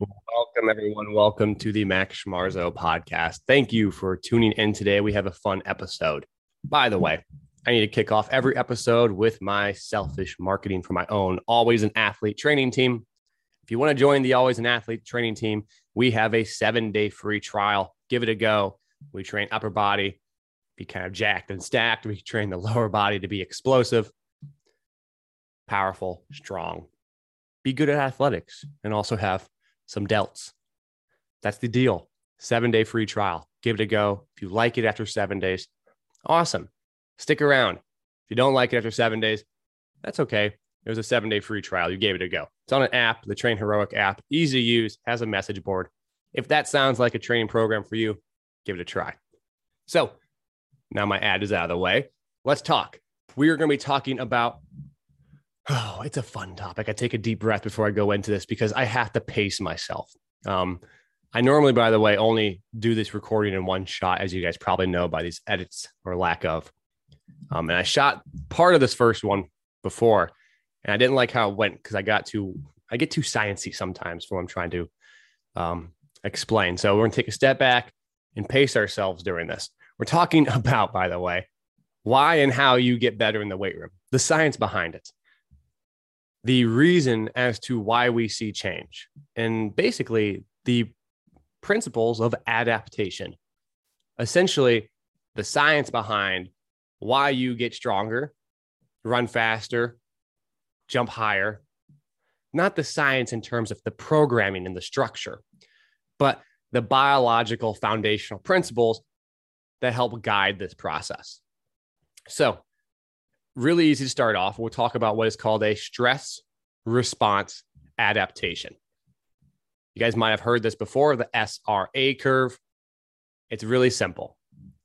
Welcome, everyone. Welcome to the Max Schmarzo podcast. Thank you for tuning in today. We have a fun episode. By the way, I need to kick off every episode with my selfish marketing for my own Always an Athlete training team. If you want to join the Always an Athlete training team, we have a seven day free trial. Give it a go. We train upper body, be kind of jacked and stacked. We train the lower body to be explosive, powerful, strong, be good at athletics, and also have some delts. That's the deal. Seven day free trial. Give it a go. If you like it after seven days, awesome. Stick around. If you don't like it after seven days, that's okay. It was a seven day free trial. You gave it a go. It's on an app, the Train Heroic app, easy to use, has a message board. If that sounds like a training program for you, give it a try. So now my ad is out of the way. Let's talk. We are going to be talking about Oh, it's a fun topic. I take a deep breath before I go into this because I have to pace myself. Um, I normally, by the way, only do this recording in one shot, as you guys probably know by these edits or lack of. Um, and I shot part of this first one before, and I didn't like how it went because I got too, I get too sciency sometimes for what I'm trying to um, explain. So we're to take a step back and pace ourselves during this. We're talking about, by the way, why and how you get better in the weight room, the science behind it the reason as to why we see change and basically the principles of adaptation. Essentially, the science behind why you get stronger, run faster, jump higher, not the science in terms of the programming and the structure, but the biological foundational principles that help guide this process. So, really easy to start off. We'll talk about what is called a stress response adaptation. You guys might have heard this before the SRA curve. It's really simple.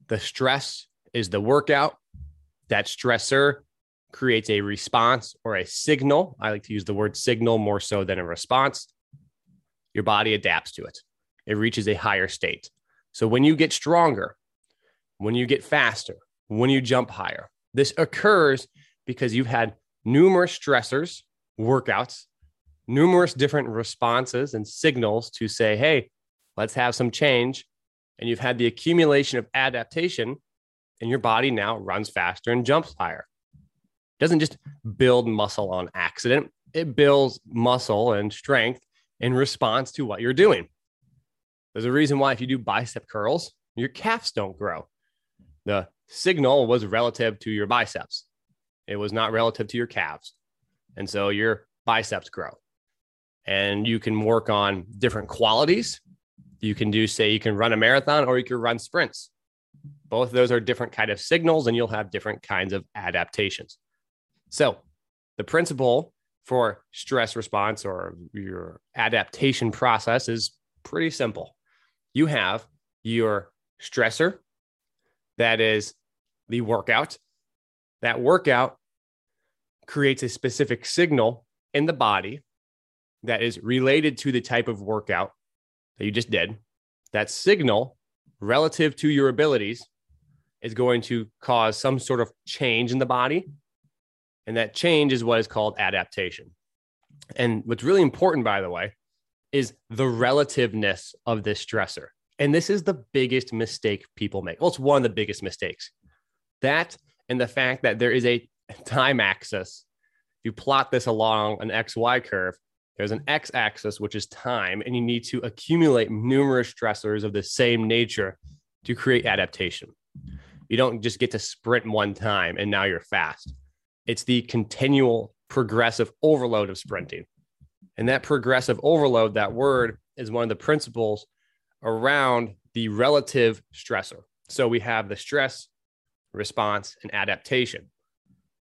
The stress is the workout. That stressor creates a response or a signal. I like to use the word signal more so than a response. Your body adapts to it, it reaches a higher state. So when you get stronger, when you get faster, when you jump higher, this occurs because you've had numerous stressors, workouts, numerous different responses and signals to say, hey, let's have some change. And you've had the accumulation of adaptation, and your body now runs faster and jumps higher. It doesn't just build muscle on accident, it builds muscle and strength in response to what you're doing. There's a reason why if you do bicep curls, your calves don't grow. The signal was relative to your biceps. It was not relative to your calves. And so your biceps grow. And you can work on different qualities. You can do, say, you can run a marathon or you can run sprints. Both of those are different kind of signals, and you'll have different kinds of adaptations. So the principle for stress response or your adaptation process is pretty simple. You have your stressor, that is the workout. That workout creates a specific signal in the body that is related to the type of workout that you just did. That signal, relative to your abilities, is going to cause some sort of change in the body. And that change is what is called adaptation. And what's really important, by the way, is the relativeness of this stressor. And this is the biggest mistake people make. Well, it's one of the biggest mistakes. That and the fact that there is a time axis. If you plot this along an XY curve, there's an X axis, which is time, and you need to accumulate numerous stressors of the same nature to create adaptation. You don't just get to sprint one time and now you're fast. It's the continual progressive overload of sprinting. And that progressive overload, that word is one of the principles around the relative stressor. So we have the stress, response, and adaptation.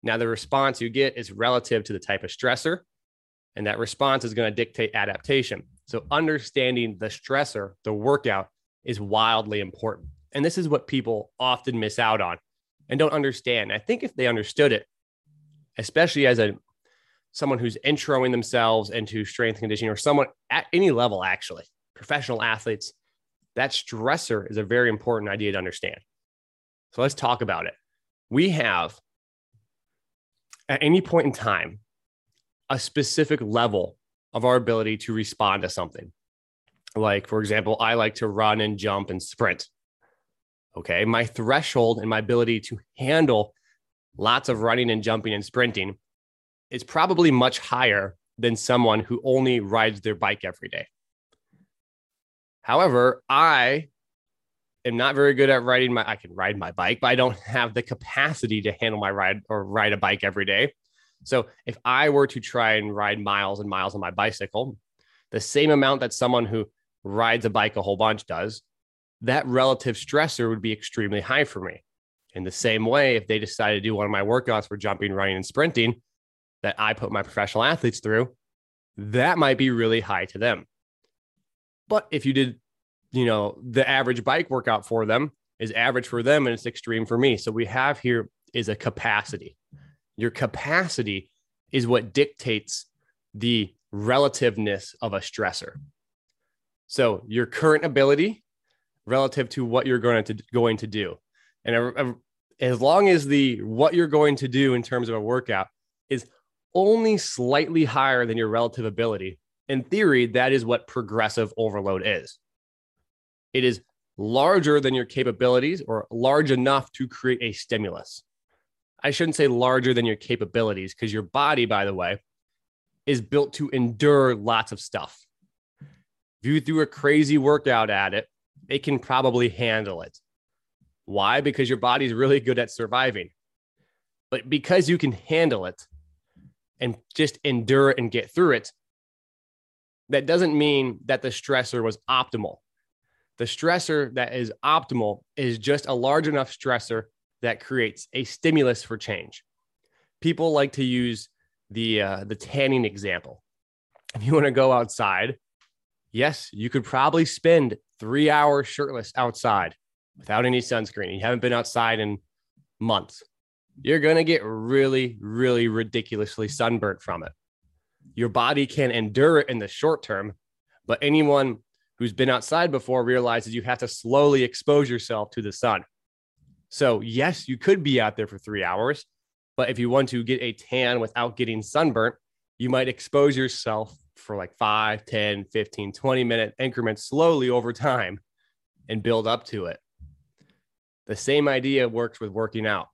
Now, the response you get is relative to the type of stressor, and that response is going to dictate adaptation. So, understanding the stressor, the workout, is wildly important. And this is what people often miss out on and don't understand. I think if they understood it, especially as a someone who's introing themselves into strength conditioning or someone at any level, actually, professional athletes, that stressor is a very important idea to understand. So let's talk about it. We have at any point in time a specific level of our ability to respond to something. Like, for example, I like to run and jump and sprint. Okay. My threshold and my ability to handle lots of running and jumping and sprinting is probably much higher than someone who only rides their bike every day. However, I am not very good at riding my I can ride my bike, but I don't have the capacity to handle my ride or ride a bike every day. So if I were to try and ride miles and miles on my bicycle, the same amount that someone who rides a bike a whole bunch does, that relative stressor would be extremely high for me. In the same way, if they decide to do one of my workouts for jumping, running, and sprinting that I put my professional athletes through, that might be really high to them. But if you did, you know, the average bike workout for them is average for them and it's extreme for me. So we have here is a capacity. Your capacity is what dictates the relativeness of a stressor. So your current ability relative to what you're going to going to do. And as long as the what you're going to do in terms of a workout is only slightly higher than your relative ability, in theory, that is what progressive overload is. It is larger than your capabilities or large enough to create a stimulus. I shouldn't say larger than your capabilities because your body, by the way, is built to endure lots of stuff. If you threw a crazy workout at it, it can probably handle it. Why? Because your body's really good at surviving. But because you can handle it and just endure it and get through it, that doesn't mean that the stressor was optimal. The stressor that is optimal is just a large enough stressor that creates a stimulus for change. People like to use the uh, the tanning example. If you want to go outside, yes, you could probably spend three hours shirtless outside without any sunscreen. You haven't been outside in months. You're going to get really, really ridiculously sunburnt from it. Your body can endure it in the short term, but anyone who's been outside before realizes you have to slowly expose yourself to the sun. So, yes, you could be out there for three hours, but if you want to get a tan without getting sunburnt, you might expose yourself for like 5, 10, 15, 20 minute increments slowly over time and build up to it. The same idea works with working out.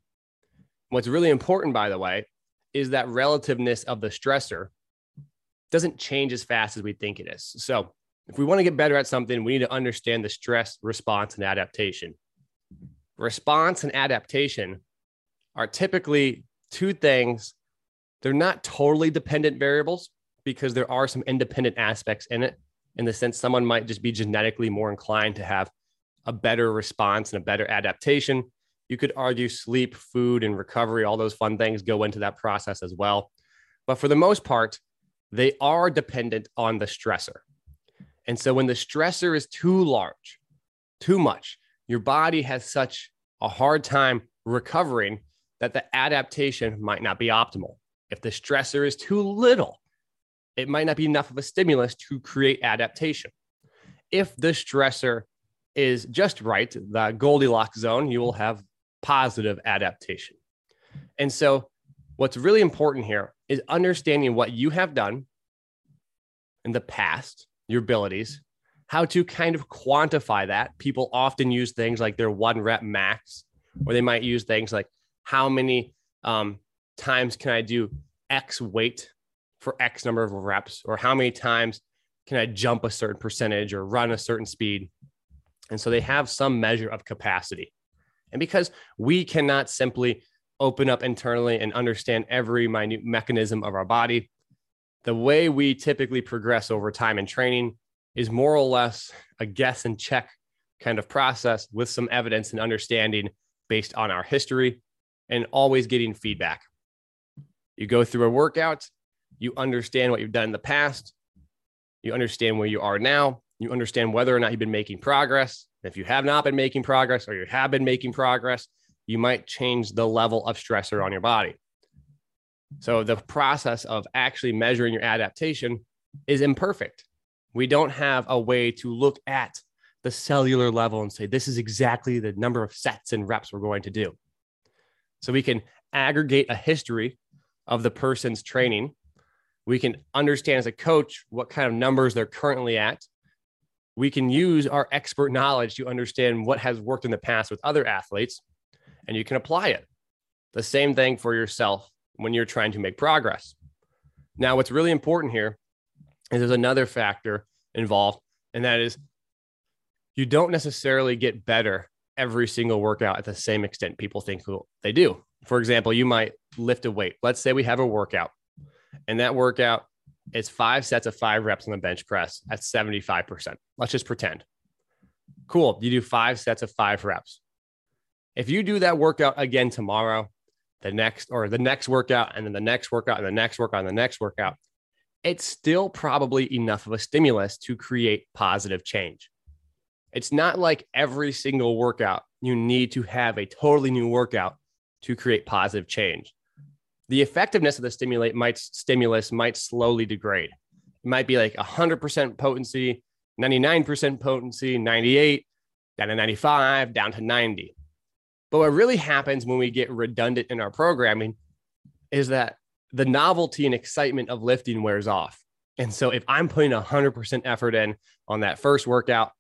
What's really important, by the way, is that relativeness of the stressor doesn't change as fast as we think it is. So, if we want to get better at something, we need to understand the stress response and adaptation response and adaptation are typically two things. They're not totally dependent variables because there are some independent aspects in it, in the sense someone might just be genetically more inclined to have a better response and a better adaptation. You could argue sleep, food, and recovery, all those fun things go into that process as well. But for the most part, they are dependent on the stressor. And so when the stressor is too large, too much, your body has such a hard time recovering that the adaptation might not be optimal. If the stressor is too little, it might not be enough of a stimulus to create adaptation. If the stressor is just right, the Goldilocks zone, you will have positive adaptation. And so, what's really important here is understanding what you have done in the past, your abilities, how to kind of quantify that. People often use things like their one rep max, or they might use things like how many um, times can I do X weight for X number of reps, or how many times can I jump a certain percentage or run a certain speed. And so they have some measure of capacity. And because we cannot simply open up internally and understand every minute mechanism of our body, the way we typically progress over time in training is more or less a guess and check kind of process with some evidence and understanding based on our history and always getting feedback. You go through a workout, you understand what you've done in the past, you understand where you are now, you understand whether or not you've been making progress. If you have not been making progress or you have been making progress, you might change the level of stressor on your body. So the process of actually measuring your adaptation is imperfect we don't have a way to look at the cellular level and say, this is exactly the number of sets and reps we're going to do. So we can aggregate a history of the person's training. We can understand as a coach what kind of numbers they're currently at, we can use our expert knowledge to understand what has worked in the past with other athletes and you can apply it. The same thing for yourself when you're trying to make progress. Now, what's really important here is there's another factor involved, and that is you don't necessarily get better every single workout at the same extent people think they do. For example, you might lift a weight. Let's say we have a workout, and that workout is five sets of five reps on the bench press at 75%. Let's just pretend. Cool. You do five sets of five reps. If you do that workout again tomorrow, the next or the next workout, and then the next workout, and the next workout, and the next workout, it's still probably enough of a stimulus to create positive change. It's not like every single workout you need to have a totally new workout to create positive change. The effectiveness of the stimulate might stimulus might slowly degrade. It might be like 100% potency, 99% potency, 98, down to 95, down to 90. But what really happens when we get redundant in our programming is that the novelty and excitement of lifting wears off. And so if I'm putting 100% effort in on that first workout,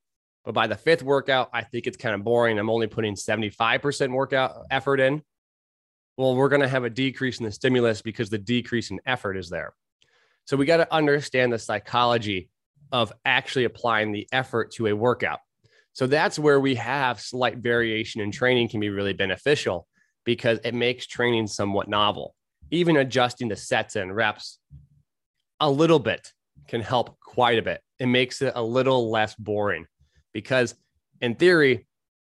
but by the fifth workout, I think it's kind of boring. I'm only putting 75% workout effort in. Well, we're going to have a decrease in the stimulus because the decrease in effort is there. So we got to understand the psychology of actually applying the effort to a workout. So that's where we have slight variation in training can be really beneficial because it makes training somewhat novel even adjusting the sets and reps a little bit can help quite a bit. It makes it a little less boring because, in theory,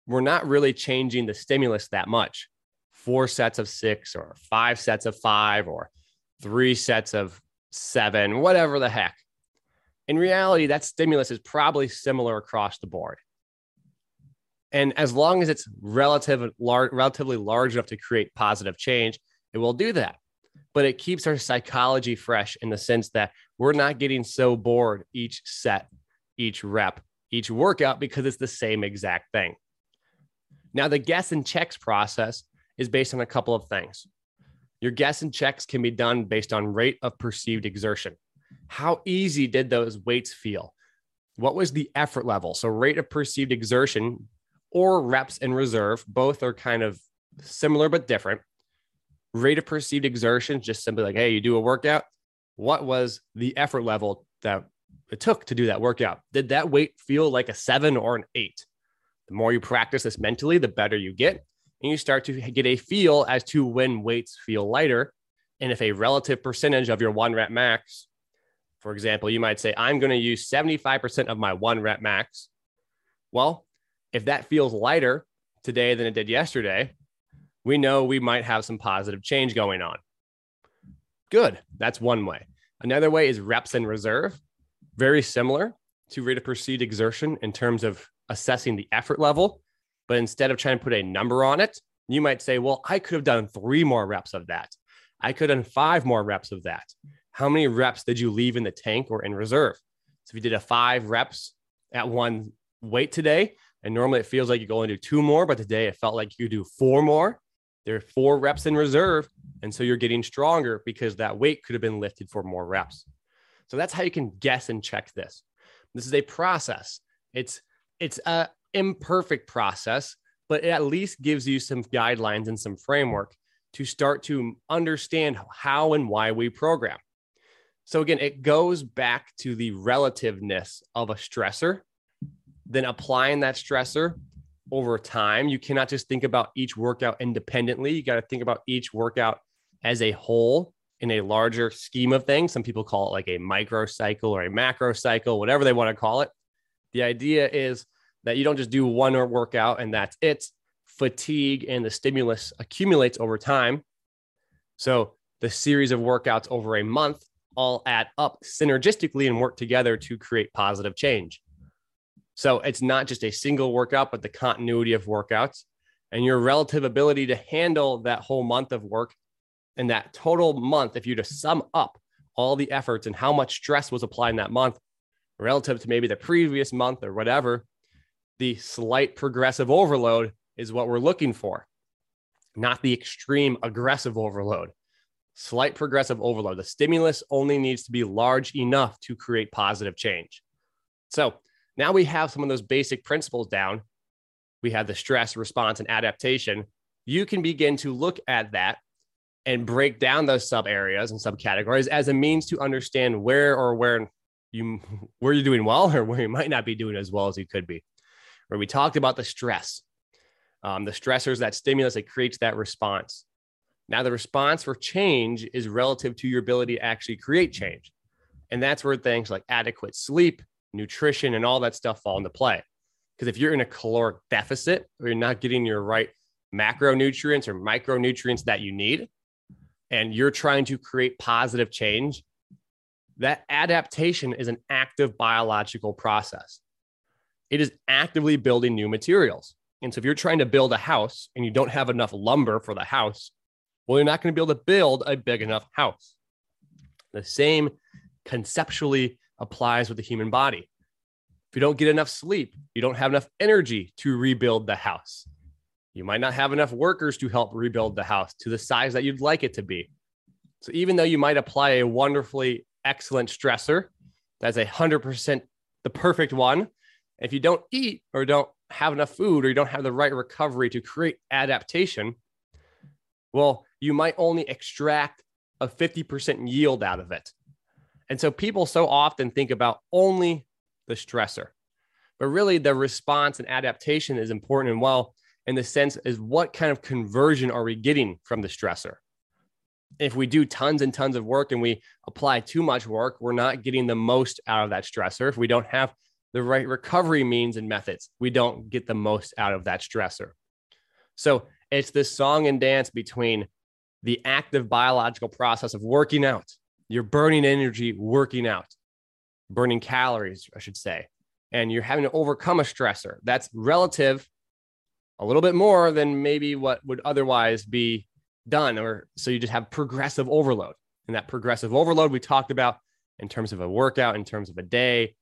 we're not really changing the stimulus that much. Four sets of six, or five sets of five, or three sets of seven, whatever the heck. In reality, that stimulus is probably similar across the board. And as long as it's relative, lar- relatively large enough to create positive change, it will do that but it keeps our psychology fresh in the sense that we're not getting so bored each set, each rep, each workout because it's the same exact thing. Now, the guess and checks process is based on a couple of things. Your guess and checks can be done based on rate of perceived exertion. How easy did those weights feel? What was the effort level? So, rate of perceived exertion or reps in reserve, both are kind of similar but different rate of perceived exertion, just simply like, hey, you do a workout. What was the effort level that it took to do that workout? Did that weight feel like a seven or an eight? The more you practice this mentally, the better you get. And you start to get a feel as to when weights feel lighter. And if a relative percentage of your one rep max, for example, you might say, I'm going to use 75% of my one rep max. Well, if that feels lighter today than it did yesterday, we know we might have some positive change going on. Good. That's one way. Another way is reps in reserve, very similar to rate of perceived exertion in terms of assessing the effort level. But instead of trying to put a number on it, you might say, well, I could have done three more reps of that. I could have done five more reps of that. How many reps did you leave in the tank or in reserve? So if you did a five reps at one weight today, and normally it feels like you go into two more, but today it felt like you do four more, there are four reps in reserve. And so you're getting stronger because that weight could have been lifted for more reps. So that's how you can guess and check this. This is a process. It's it's a imperfect process, but it at least gives you some guidelines and some framework to start to understand how and why we program. So again, it goes back to the relativeness of a stressor, then applying that stressor over time. You cannot just think about each workout independently. You got to think about each workout as a whole in a larger scheme of things. Some people call it like a micro cycle or a macro cycle, whatever they want to call it. The idea is that you don't just do one workout and that's it. Fatigue and the stimulus accumulates over time. So the series of workouts over a month all add up synergistically and work together to create positive change. So it's not just a single workout, but the continuity of workouts and your relative ability to handle that whole month of work and that total month. If you to sum up all the efforts and how much stress was applied in that month relative to maybe the previous month or whatever, the slight progressive overload is what we're looking for, not the extreme aggressive overload. Slight progressive overload. The stimulus only needs to be large enough to create positive change. So, now we have some of those basic principles down. We have the stress response and adaptation. You can begin to look at that and break down those sub areas and subcategories as a means to understand where or where you where you're doing well or where you might not be doing as well as you could be. Where we talked about the stress, um, the stressors, that stimulus that creates that response. Now, the response for change is relative to your ability to actually create change. And that's where things like adequate sleep, nutrition, and all that stuff fall into play. Because if you're in a caloric deficit or you're not getting your right macronutrients or micronutrients that you need, and you're trying to create positive change, that adaptation is an active biological process. It is actively building new materials. And so if you're trying to build a house and you don't have enough lumber for the house, well, you're not going to be able to build a big enough house. The same conceptually applies with the human body. If you don't get enough sleep, you don't have enough energy to rebuild the house. You might not have enough workers to help rebuild the house to the size that you'd like it to be. So even though you might apply a wonderfully excellent stressor, that's a hundred percent the perfect one. If you don't eat or don't have enough food or you don't have the right recovery to create adaptation, well, you might only extract a 50% yield out of it. And so people so often think about only the stressor, but really the response and adaptation is important and well in the sense is what kind of conversion are we getting from the stressor? If we do tons and tons of work and we apply too much work, we're not getting the most out of that stressor. If we don't have the right recovery means and methods, we don't get the most out of that stressor. So it's this song and dance between the active biological process of working out. You're burning energy working out, burning calories, I should say, and you're having to overcome a stressor. That's relative a little bit more than maybe what would otherwise be done. Or so you just have progressive overload. And that progressive overload we talked about in terms of a workout, in terms of a day,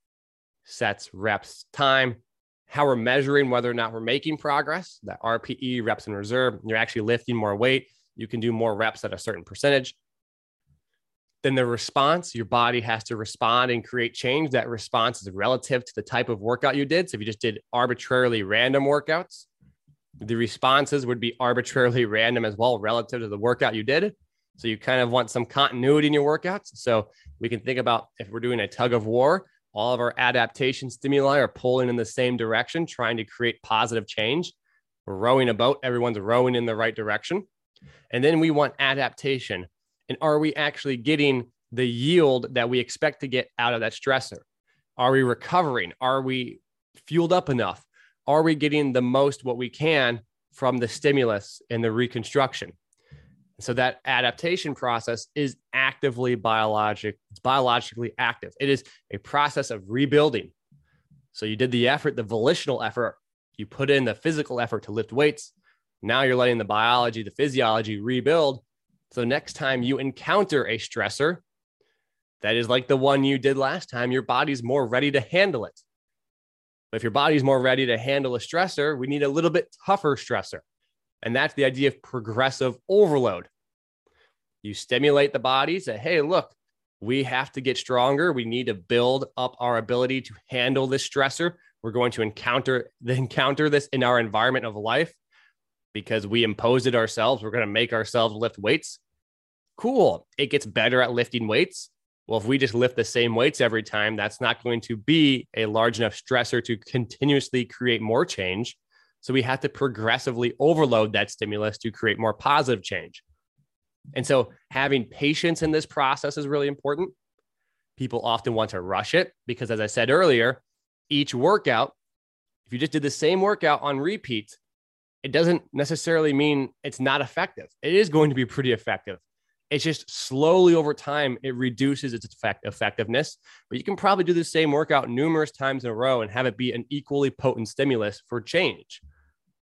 sets, reps, time, how we're measuring whether or not we're making progress, that RPE, reps in reserve, you're actually lifting more weight. You can do more reps at a certain percentage. Then the response, your body has to respond and create change. That response is relative to the type of workout you did. So if you just did arbitrarily random workouts, the responses would be arbitrarily random as well, relative to the workout you did. So you kind of want some continuity in your workouts. So we can think about if we're doing a tug of war, all of our adaptation stimuli are pulling in the same direction, trying to create positive change. We're rowing a boat, everyone's rowing in the right direction. And then we want adaptation. And are we actually getting the yield that we expect to get out of that stressor? Are we recovering? Are we fueled up enough? Are we getting the most what we can from the stimulus and the reconstruction? So that adaptation process is actively biologic, it's biologically active. It is a process of rebuilding. So you did the effort, the volitional effort, you put in the physical effort to lift weights. Now you're letting the biology, the physiology rebuild. So next time you encounter a stressor that is like the one you did last time, your body's more ready to handle it. But if your body's more ready to handle a stressor, we need a little bit tougher stressor. And that's the idea of progressive overload. You stimulate the body, say, hey, look, we have to get stronger. We need to build up our ability to handle this stressor. We're going to encounter the encounter this in our environment of life because we imposed it ourselves. We're going to make ourselves lift weights. Cool. It gets better at lifting weights. Well, if we just lift the same weights every time, that's not going to be a large enough stressor to continuously create more change. So we have to progressively overload that stimulus to create more positive change. And so having patience in this process is really important. People often want to rush it because, as I said earlier, each workout, if you just did the same workout on repeat, it doesn't necessarily mean it's not effective. It is going to be pretty effective. It's just slowly over time, it reduces its effect, effectiveness. But you can probably do the same workout numerous times in a row and have it be an equally potent stimulus for change.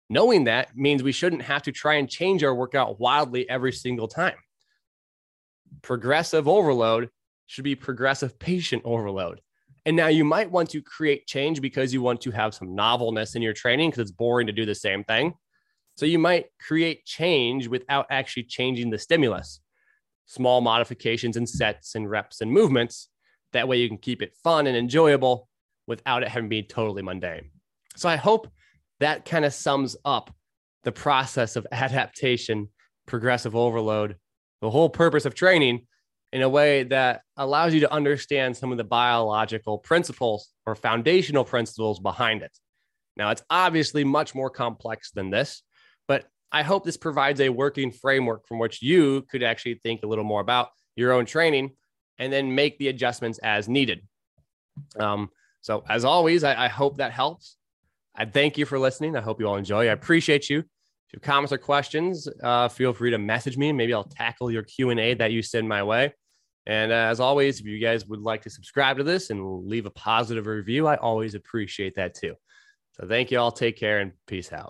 Knowing that means we shouldn't have to try and change our workout wildly every single time. Progressive overload should be progressive patient overload. And now you might want to create change because you want to have some novelness in your training because it's boring to do the same thing. So you might create change without actually changing the stimulus small modifications in sets and reps and movements. That way you can keep it fun and enjoyable, without it having been totally mundane. So I hope that kind of sums up the process of adaptation, progressive overload, the whole purpose of training in a way that allows you to understand some of the biological principles or foundational principles behind it. Now, it's obviously much more complex than this, I hope this provides a working framework from which you could actually think a little more about your own training and then make the adjustments as needed. Um, so, as always, I, I hope that helps. I thank you for listening. I hope you all enjoy. I appreciate you. If you have comments or questions, uh, feel free to message me. Maybe I'll tackle your Q and A that you send my way. And uh, as always, if you guys would like to subscribe to this and leave a positive review, I always appreciate that too. So thank you all. Take care and peace out.